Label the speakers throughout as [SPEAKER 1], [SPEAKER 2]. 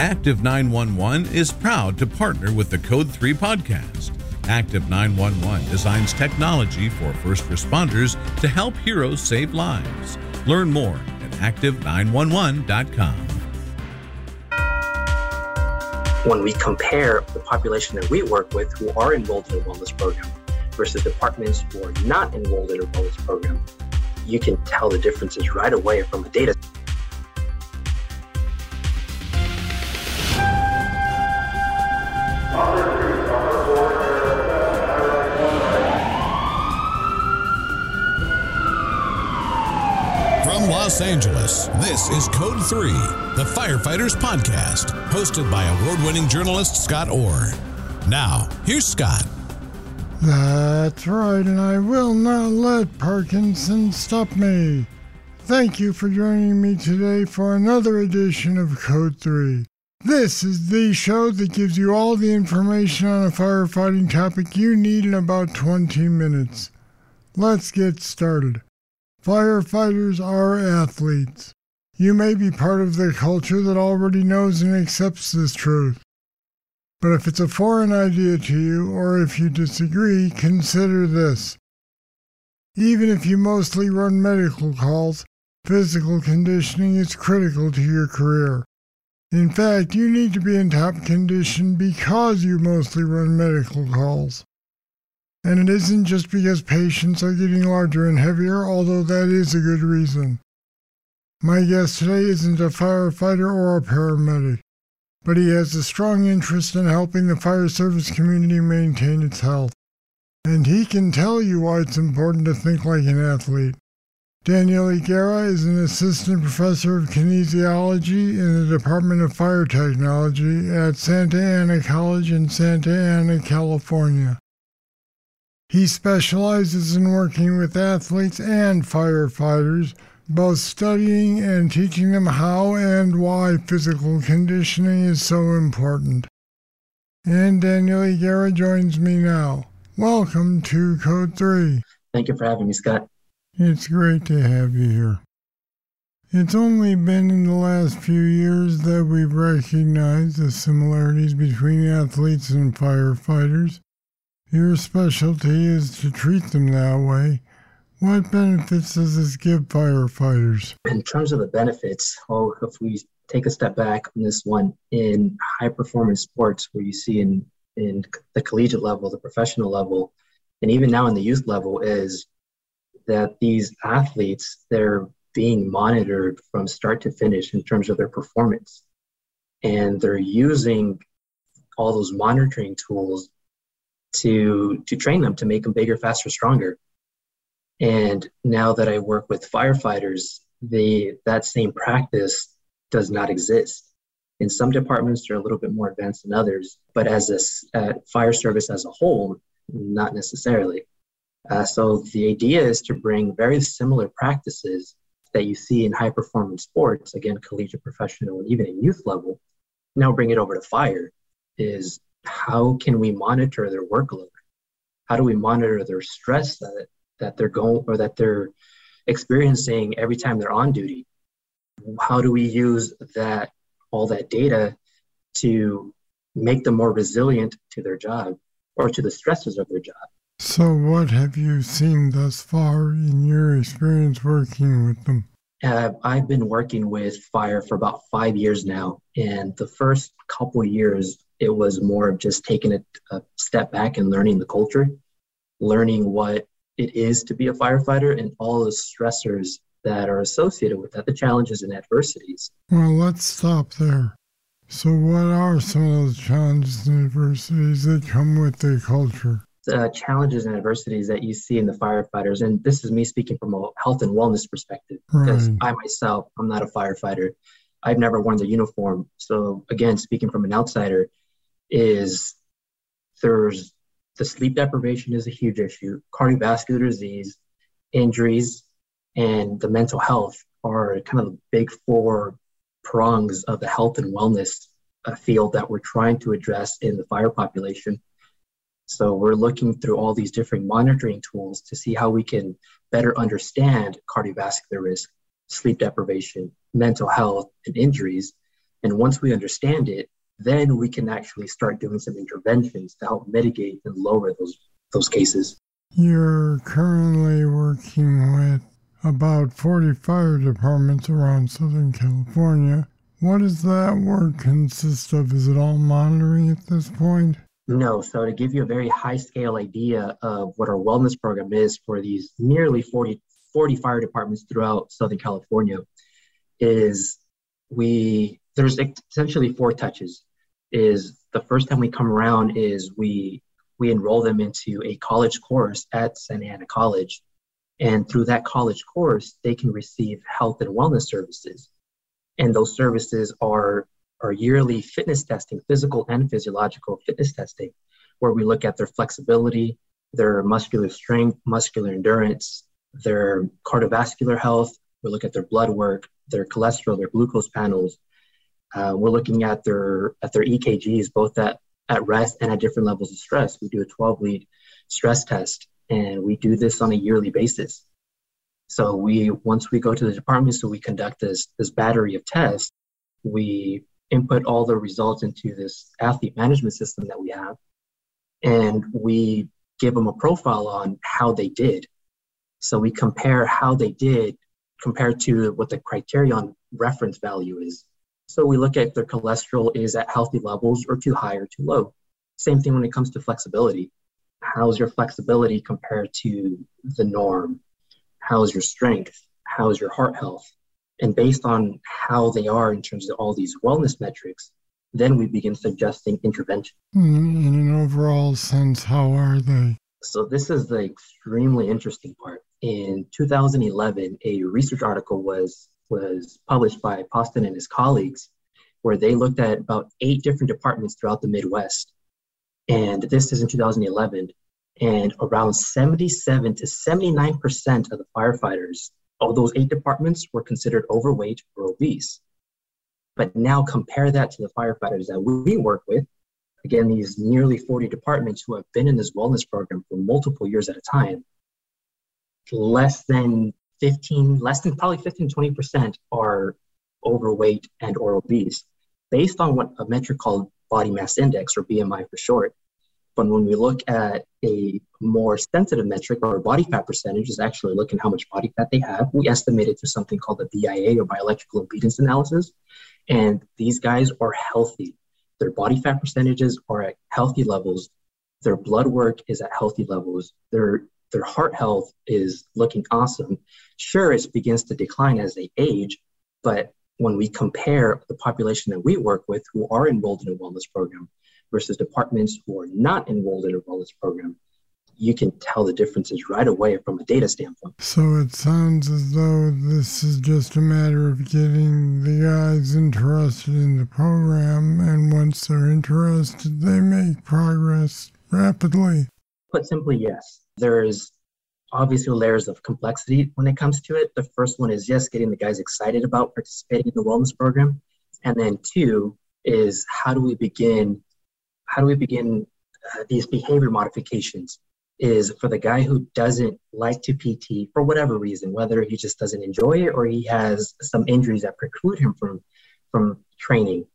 [SPEAKER 1] Active 911 is proud to partner with the Code 3 podcast. Active 911 designs technology for first responders to help heroes save lives. Learn more at active911.com.
[SPEAKER 2] When we compare the population that we work with who are enrolled in a wellness program versus departments who are not enrolled in a wellness program, you can tell the differences right away from the data.
[SPEAKER 3] From Los Angeles, this is Code 3, the Firefighters Podcast, hosted by award winning journalist Scott Orr. Now, here's Scott.
[SPEAKER 4] That's right, and I will not let Parkinson stop me. Thank you for joining me today for another edition of Code 3. This is the show that gives you all the information on a firefighting topic you need in about 20 minutes. Let's get started. Firefighters are athletes. You may be part of the culture that already knows and accepts this truth. But if it's a foreign idea to you, or if you disagree, consider this. Even if you mostly run medical calls, physical conditioning is critical to your career. In fact, you need to be in top condition because you mostly run medical calls. And it isn't just because patients are getting larger and heavier, although that is a good reason. My guest today isn't a firefighter or a paramedic, but he has a strong interest in helping the fire service community maintain its health. And he can tell you why it's important to think like an athlete. Daniel Higuera is an assistant professor of kinesiology in the Department of Fire Technology at Santa Ana College in Santa Ana, California. He specializes in working with athletes and firefighters, both studying and teaching them how and why physical conditioning is so important. And Daniel Higuera joins me now. Welcome to Code 3.
[SPEAKER 2] Thank you for having me, Scott.
[SPEAKER 4] It's great to have you here. It's only been in the last few years that we've recognized the similarities between athletes and firefighters. Your specialty is to treat them that way. What benefits does this give firefighters?
[SPEAKER 2] In terms of the benefits, oh, if we take a step back on this one, in high performance sports, where you see in, in the collegiate level, the professional level, and even now in the youth level, is that these athletes, they're being monitored from start to finish in terms of their performance. And they're using all those monitoring tools to to train them to make them bigger, faster, stronger. And now that I work with firefighters, the that same practice does not exist. In some departments, they're a little bit more advanced than others, but as a uh, fire service as a whole, not necessarily. Uh, so the idea is to bring very similar practices that you see in high performance sports, again, collegiate, professional, and even in youth level, now bring it over to fire. Is how can we monitor their workload? How do we monitor their stress that, that they're going or that they're experiencing every time they're on duty? How do we use that all that data to make them more resilient to their job or to the stresses of their job?
[SPEAKER 4] So, what have you seen thus far in your experience working with them?
[SPEAKER 2] Uh, I've been working with fire for about five years now, and the first couple years it was more of just taking a, a step back and learning the culture, learning what it is to be a firefighter and all the stressors that are associated with that, the challenges and adversities.
[SPEAKER 4] Well, let's stop there. So, what are some of those challenges and adversities that come with the culture?
[SPEAKER 2] The challenges and adversities that you see in the firefighters, and this is me speaking from a health and wellness perspective, because right. I myself, I'm not a firefighter. I've never worn the uniform. So, again, speaking from an outsider, is there's the sleep deprivation is a huge issue, cardiovascular disease, injuries, and the mental health are kind of the big four prongs of the health and wellness uh, field that we're trying to address in the fire population. So we're looking through all these different monitoring tools to see how we can better understand cardiovascular risk, sleep deprivation, mental health, and injuries And once we understand it, then we can actually start doing some interventions to help mitigate and lower those those cases.
[SPEAKER 4] You're currently working with about 40 fire departments around Southern California. What does that work consist of? Is it all monitoring at this point?
[SPEAKER 2] No. So, to give you a very high scale idea of what our wellness program is for these nearly 40, 40 fire departments throughout Southern California, is we there's essentially four touches. Is the first time we come around is we we enroll them into a college course at Santa Ana College. And through that college course, they can receive health and wellness services. And those services are, are yearly fitness testing, physical and physiological fitness testing, where we look at their flexibility, their muscular strength, muscular endurance, their cardiovascular health. We look at their blood work, their cholesterol, their glucose panels. Uh, we're looking at their at their EKGs, both at at rest and at different levels of stress. We do a 12 lead stress test, and we do this on a yearly basis. So we once we go to the department, so we conduct this this battery of tests. We input all the results into this athlete management system that we have, and we give them a profile on how they did. So we compare how they did compared to what the criterion reference value is. So we look at their cholesterol is at healthy levels or too high or too low. Same thing when it comes to flexibility. How's your flexibility compared to the norm? How's your strength? How's your heart health? And based on how they are in terms of all these wellness metrics, then we begin suggesting intervention.
[SPEAKER 4] Hmm, in an overall sense, how are they?
[SPEAKER 2] So, this is the extremely interesting part. In 2011, a research article was was published by Poston and his colleagues, where they looked at about eight different departments throughout the Midwest. And this is in 2011. And around 77 to 79% of the firefighters of those eight departments were considered overweight or obese. But now compare that to the firefighters that we work with. Again, these nearly 40 departments who have been in this wellness program for multiple years at a time, less than 15, less than probably 15, 20% are overweight and or obese based on what a metric called body mass index or BMI for short. But when we look at a more sensitive metric or body fat percentage is actually looking how much body fat they have, we estimate it through something called the BIA or bioelectrical impedance analysis. And these guys are healthy. Their body fat percentages are at healthy levels. Their blood work is at healthy levels. Their their heart health is looking awesome. Sure, it begins to decline as they age, but when we compare the population that we work with who are enrolled in a wellness program versus departments who are not enrolled in a wellness program, you can tell the differences right away from a data standpoint.
[SPEAKER 4] So it sounds as though this is just a matter of getting the guys interested in the program, and once they're interested, they make progress rapidly.
[SPEAKER 2] Put simply, yes. There's obviously layers of complexity when it comes to it. The first one is yes, getting the guys excited about participating in the wellness program. And then two is how do we begin how do we begin uh, these behavior modifications is for the guy who doesn't like to PT for whatever reason, whether he just doesn't enjoy it or he has some injuries that preclude him from from training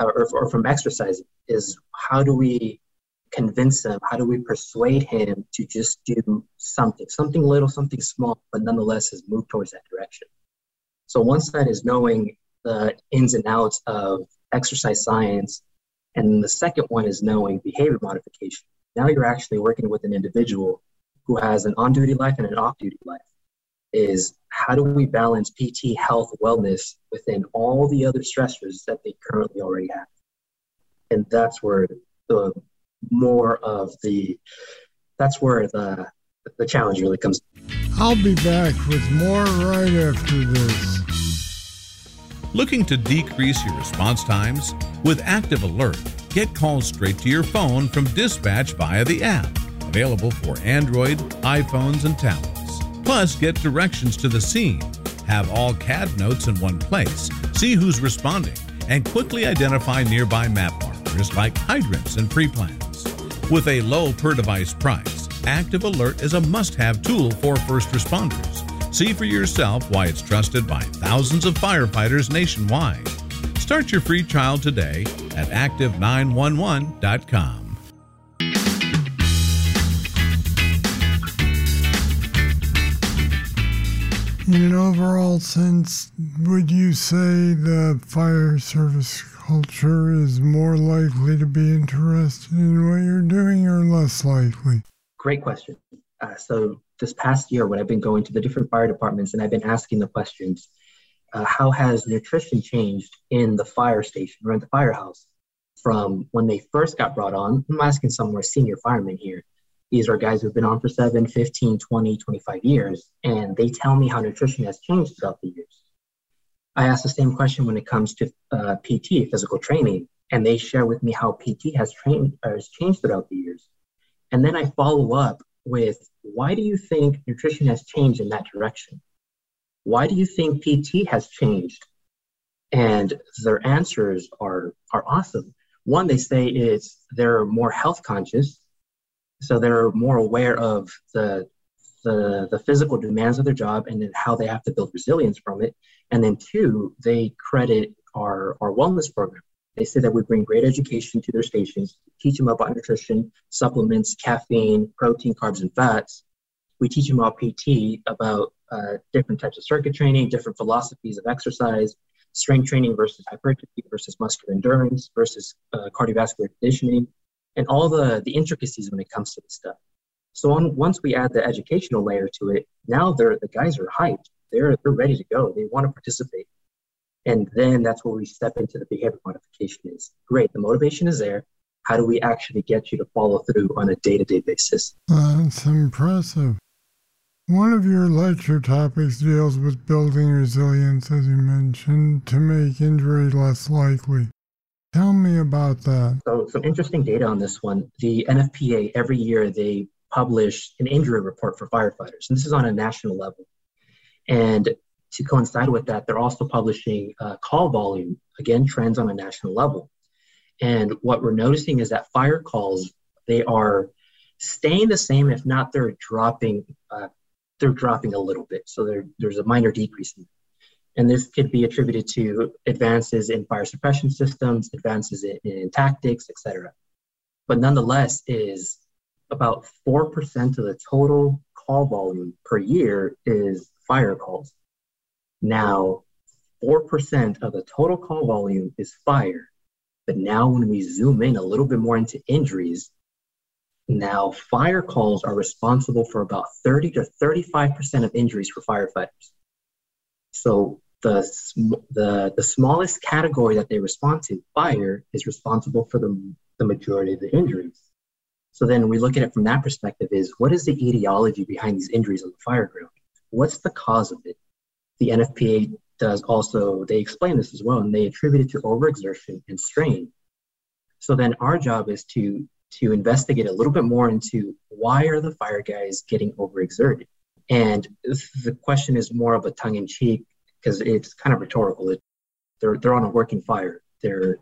[SPEAKER 2] or, or from exercising, is how do we convince him? How do we persuade him to just do something, something little, something small, but nonetheless has moved towards that direction? So one side is knowing the ins and outs of exercise science, and the second one is knowing behavior modification. Now you're actually working with an individual who has an on-duty life and an off-duty life. Is how do we balance PT health wellness within all the other stressors that they currently already have? And that's where the more of the that's where the the challenge really comes.
[SPEAKER 4] I'll be back with more right after this.
[SPEAKER 1] Looking to decrease your response times? With Active Alert, get calls straight to your phone from dispatch via the app, available for Android, iPhones, and tablets. Plus, get directions to the scene, have all CAD notes in one place, see who's responding, and quickly identify nearby map markers like hydrants and pre plans. With a low per device price, Active Alert is a must have tool for first responders. See for yourself why it's trusted by thousands of firefighters nationwide. Start your free trial today at active911.com.
[SPEAKER 4] In an overall sense, would you say the fire service culture is more likely to be interested in what you're doing or less likely?
[SPEAKER 2] Great question. Uh, so, this past year, when I've been going to the different fire departments and I've been asking the questions, uh, how has nutrition changed in the fire station or in the firehouse from when they first got brought on? I'm asking some more senior firemen here. These are guys who've been on for 7, 15, 20, 25 years, and they tell me how nutrition has changed throughout the years. I ask the same question when it comes to uh, PT, physical training, and they share with me how PT has, trained, has changed throughout the years. And then I follow up with why do you think nutrition has changed in that direction? Why do you think PT has changed? And their answers are, are awesome. One, they say is they're more health conscious, so they're more aware of the, the, the physical demands of their job and then how they have to build resilience from it. And then two, they credit our, our wellness program. They say that we bring great education to their stations, teach them about nutrition, supplements, caffeine, protein, carbs, and fats. We teach them about PT, about uh, different types of circuit training, different philosophies of exercise, strength training versus hypertrophy versus muscular endurance versus uh, cardiovascular conditioning, and all the, the intricacies when it comes to this stuff. So on, once we add the educational layer to it, now they're, the guys are hyped. They're, they're ready to go. They want to participate. And then that's where we step into the behavior modification is great. The motivation is there. How do we actually get you to follow through on a day to day basis?
[SPEAKER 4] That's impressive. One of your lecture topics deals with building resilience, as you mentioned, to make injury less likely. Tell me about that.
[SPEAKER 2] So, some interesting data on this one. The NFPA, every year, they publish an injury report for firefighters, and this is on a national level. And to coincide with that, they're also publishing uh, call volume, again, trends on a national level. And what we're noticing is that fire calls, they are staying the same, if not they're dropping, uh, they're dropping a little bit. So there's a minor decrease. And this could be attributed to advances in fire suppression systems, advances in, in tactics, etc. But nonetheless, is about 4% of the total call volume per year is fire calls. Now, 4% of the total call volume is fire. But now, when we zoom in a little bit more into injuries, now fire calls are responsible for about 30 to 35% of injuries for firefighters. So the, the, the smallest category that they respond to, fire, is responsible for the, the majority of the injuries. So then we look at it from that perspective is what is the etiology behind these injuries on the fire ground? What's the cause of it? the NFPA does also, they explain this as well, and they attribute it to overexertion and strain. So then our job is to to investigate a little bit more into why are the fire guys getting overexerted? And the question is more of a tongue in cheek because it's kind of rhetorical. It, they're they're on a working fire. They're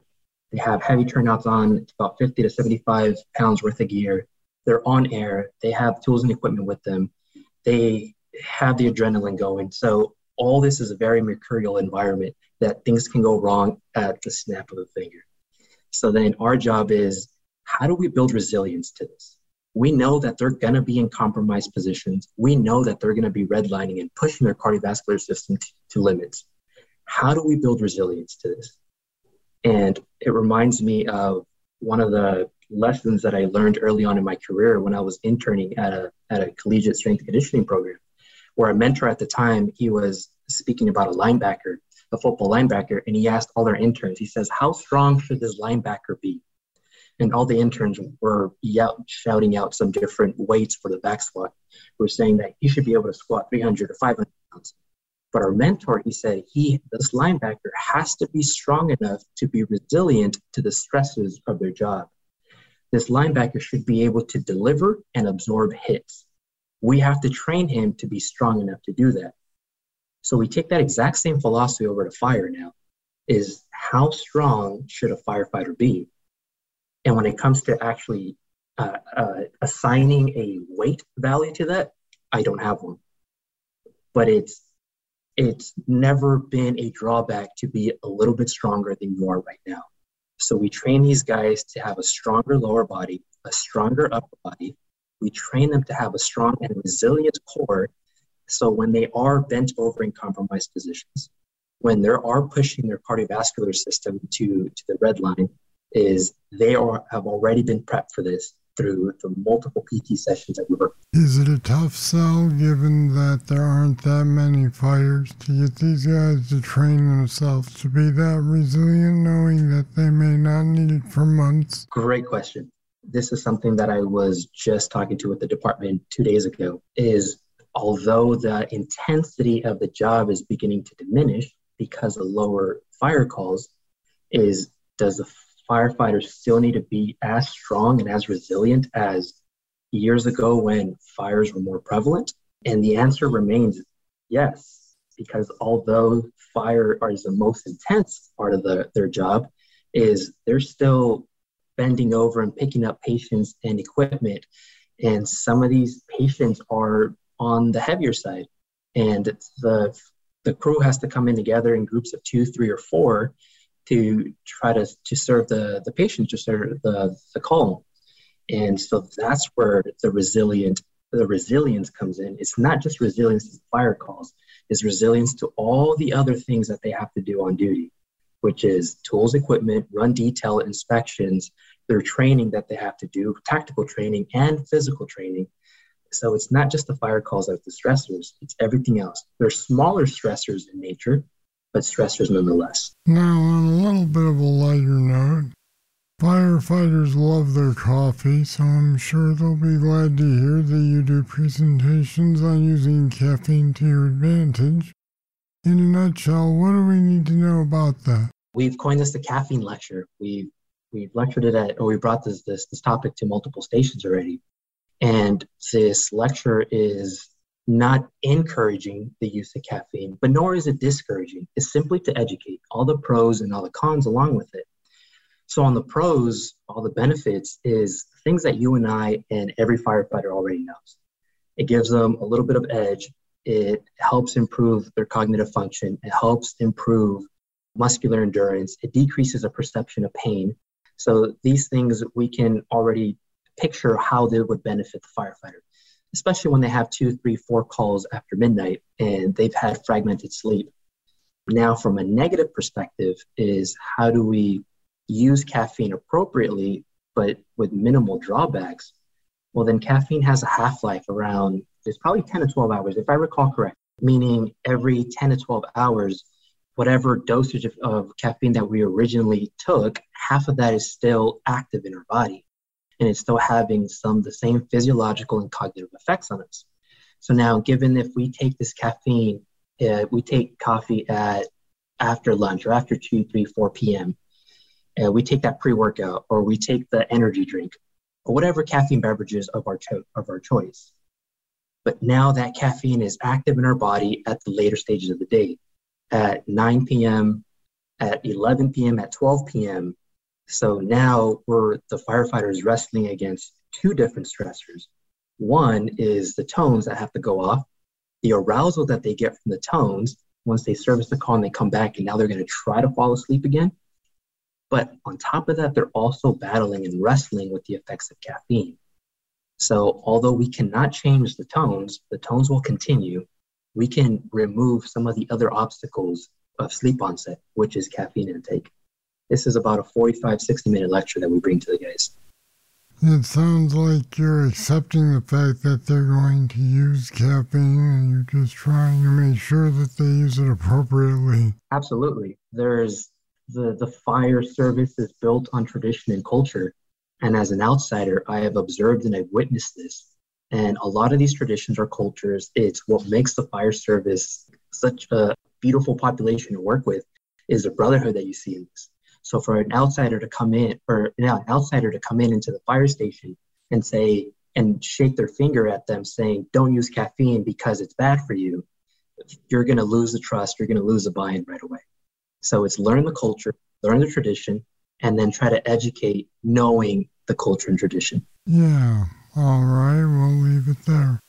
[SPEAKER 2] they have heavy turnouts on. It's about 50 to 75 pounds worth of gear. They're on air. They have tools and equipment with them. They have the adrenaline going. So all this is a very mercurial environment that things can go wrong at the snap of a finger. So then our job is how do we build resilience to this? We know that they're going to be in compromised positions. We know that they're going to be redlining and pushing their cardiovascular system t- to limits. How do we build resilience to this? And it reminds me of one of the lessons that I learned early on in my career when I was interning at a, at a collegiate strength conditioning program where a mentor at the time, he was speaking about a linebacker, a football linebacker, and he asked all their interns, he says, How strong should this linebacker be? And all the interns were yell, shouting out some different weights for the back squat. We're saying that he should be able to squat 300 or 500 pounds. But our mentor, he said, he this linebacker has to be strong enough to be resilient to the stresses of their job. This linebacker should be able to deliver and absorb hits. We have to train him to be strong enough to do that. So we take that exact same philosophy over to fire now is how strong should a firefighter be? And when it comes to actually uh, uh, assigning a weight value to that, I don't have one. But it's it's never been a drawback to be a little bit stronger than you are right now. So we train these guys to have a stronger lower body, a stronger upper body. We train them to have a strong and resilient core. So when they are bent over in compromised positions, when they are pushing their cardiovascular system to, to the red line, is they are have already been prepped for this through the multiple PT sessions that we work.
[SPEAKER 4] Is it a tough sell given that there aren't that many fighters to get these guys to train themselves to be that resilient, knowing that they may not need it for months?
[SPEAKER 2] Great question. This is something that I was just talking to with the department two days ago. Is although the intensity of the job is beginning to diminish because of lower fire calls, is does the firefighters still need to be as strong and as resilient as years ago when fires were more prevalent? And the answer remains yes, because although fire is the most intense part of the, their job, is they're still bending over and picking up patients and equipment. And some of these patients are on the heavier side. And the the crew has to come in together in groups of two, three, or four to try to, to serve the, the patient, to serve the, the call. And so that's where the resilient the resilience comes in. It's not just resilience to fire calls, it's resilience to all the other things that they have to do on duty, which is tools, equipment, run detail inspections, their training that they have to do, tactical training and physical training. So it's not just the fire calls as the stressors, it's everything else. They're smaller stressors in nature, but stressors nonetheless.
[SPEAKER 4] Now, on a little bit of a lighter note, firefighters love their coffee, so I'm sure they'll be glad to hear that you do presentations on using caffeine to your advantage. In a nutshell, what do we need to know about that?
[SPEAKER 2] We've coined this the caffeine lecture. We've we've lectured it at, or we brought this this this topic to multiple stations already. And this lecture is not encouraging the use of caffeine, but nor is it discouraging. It's simply to educate all the pros and all the cons along with it. So, on the pros, all the benefits is things that you and I and every firefighter already knows. It gives them a little bit of edge. It helps improve their cognitive function. It helps improve muscular endurance. It decreases a perception of pain. So, these things we can already picture how they would benefit the firefighter especially when they have two, three, four calls after midnight and they've had fragmented sleep. Now, from a negative perspective, is how do we use caffeine appropriately but with minimal drawbacks? Well, then caffeine has a half life around, it's probably 10 to 12 hours, if I recall correct, meaning every 10 to 12 hours, whatever dosage of, of caffeine that we originally took, half of that is still active in our body and it's still having some the same physiological and cognitive effects on us. So now, given if we take this caffeine, uh, we take coffee at after lunch or after 2, 3, 4 p.m., uh, we take that pre-workout or we take the energy drink or whatever caffeine beverages of our, cho- of our choice. But now that caffeine is active in our body at the later stages of the day, at 9 p.m., at 11 p.m., at 12 p.m., so now we're the firefighters wrestling against two different stressors. One is the tones that have to go off, the arousal that they get from the tones once they service the call and they come back, and now they're going to try to fall asleep again. But on top of that, they're also battling and wrestling with the effects of caffeine. So, although we cannot change the tones, the tones will continue. We can remove some of the other obstacles of sleep onset, which is caffeine intake. This is about a 45, 60 minute lecture that we bring to the guys.
[SPEAKER 4] It sounds like you're accepting the fact that they're going to use caffeine and you're just trying to make sure that they use it appropriately.
[SPEAKER 2] Absolutely. There's the, the fire service is built on tradition and culture. And as an outsider, I have observed and I've witnessed this. And a lot of these traditions or cultures, it's what makes the fire service such a beautiful population to work with is the brotherhood that you see in this. So for an outsider to come in, or an outsider to come in into the fire station and say and shake their finger at them, saying, "Don't use caffeine because it's bad for you," you're going to lose the trust. You're going to lose the buy-in right away. So it's learn the culture, learn the tradition, and then try to educate, knowing the culture and tradition.
[SPEAKER 4] Yeah. All right. We'll leave it there.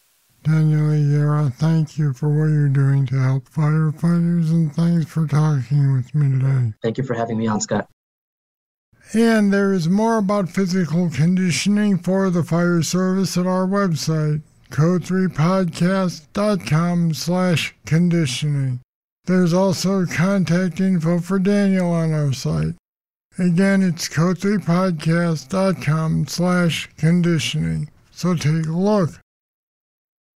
[SPEAKER 4] Daniel Higuera, thank you for what you're doing to help firefighters and thanks for talking with me today.
[SPEAKER 2] Thank you for having me on, Scott.
[SPEAKER 4] And there is more about physical conditioning for the fire service at our website, code3podcast.com slash conditioning. There's also contact info for Daniel on our site. Again, it's code3podcast.com slash conditioning. So take a look.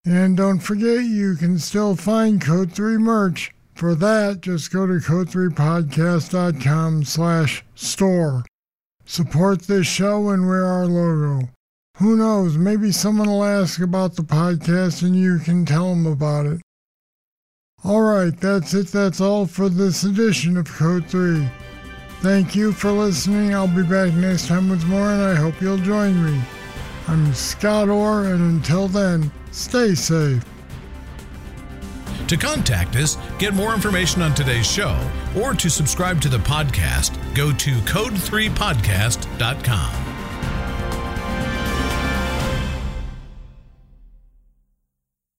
[SPEAKER 4] And don't forget, you can still find Code 3 merch. For that, just go to code3podcast.com slash store. Support this show and wear our logo. Who knows, maybe someone will ask about the podcast and you can tell them about it. All right, that's it. That's all for this edition of Code 3. Thank you for listening. I'll be back next time with more, and I hope you'll join me. I'm Scott Orr, and until then, stay safe.
[SPEAKER 1] To contact us, get more information on today's show, or to subscribe to the podcast, go to code3podcast.com.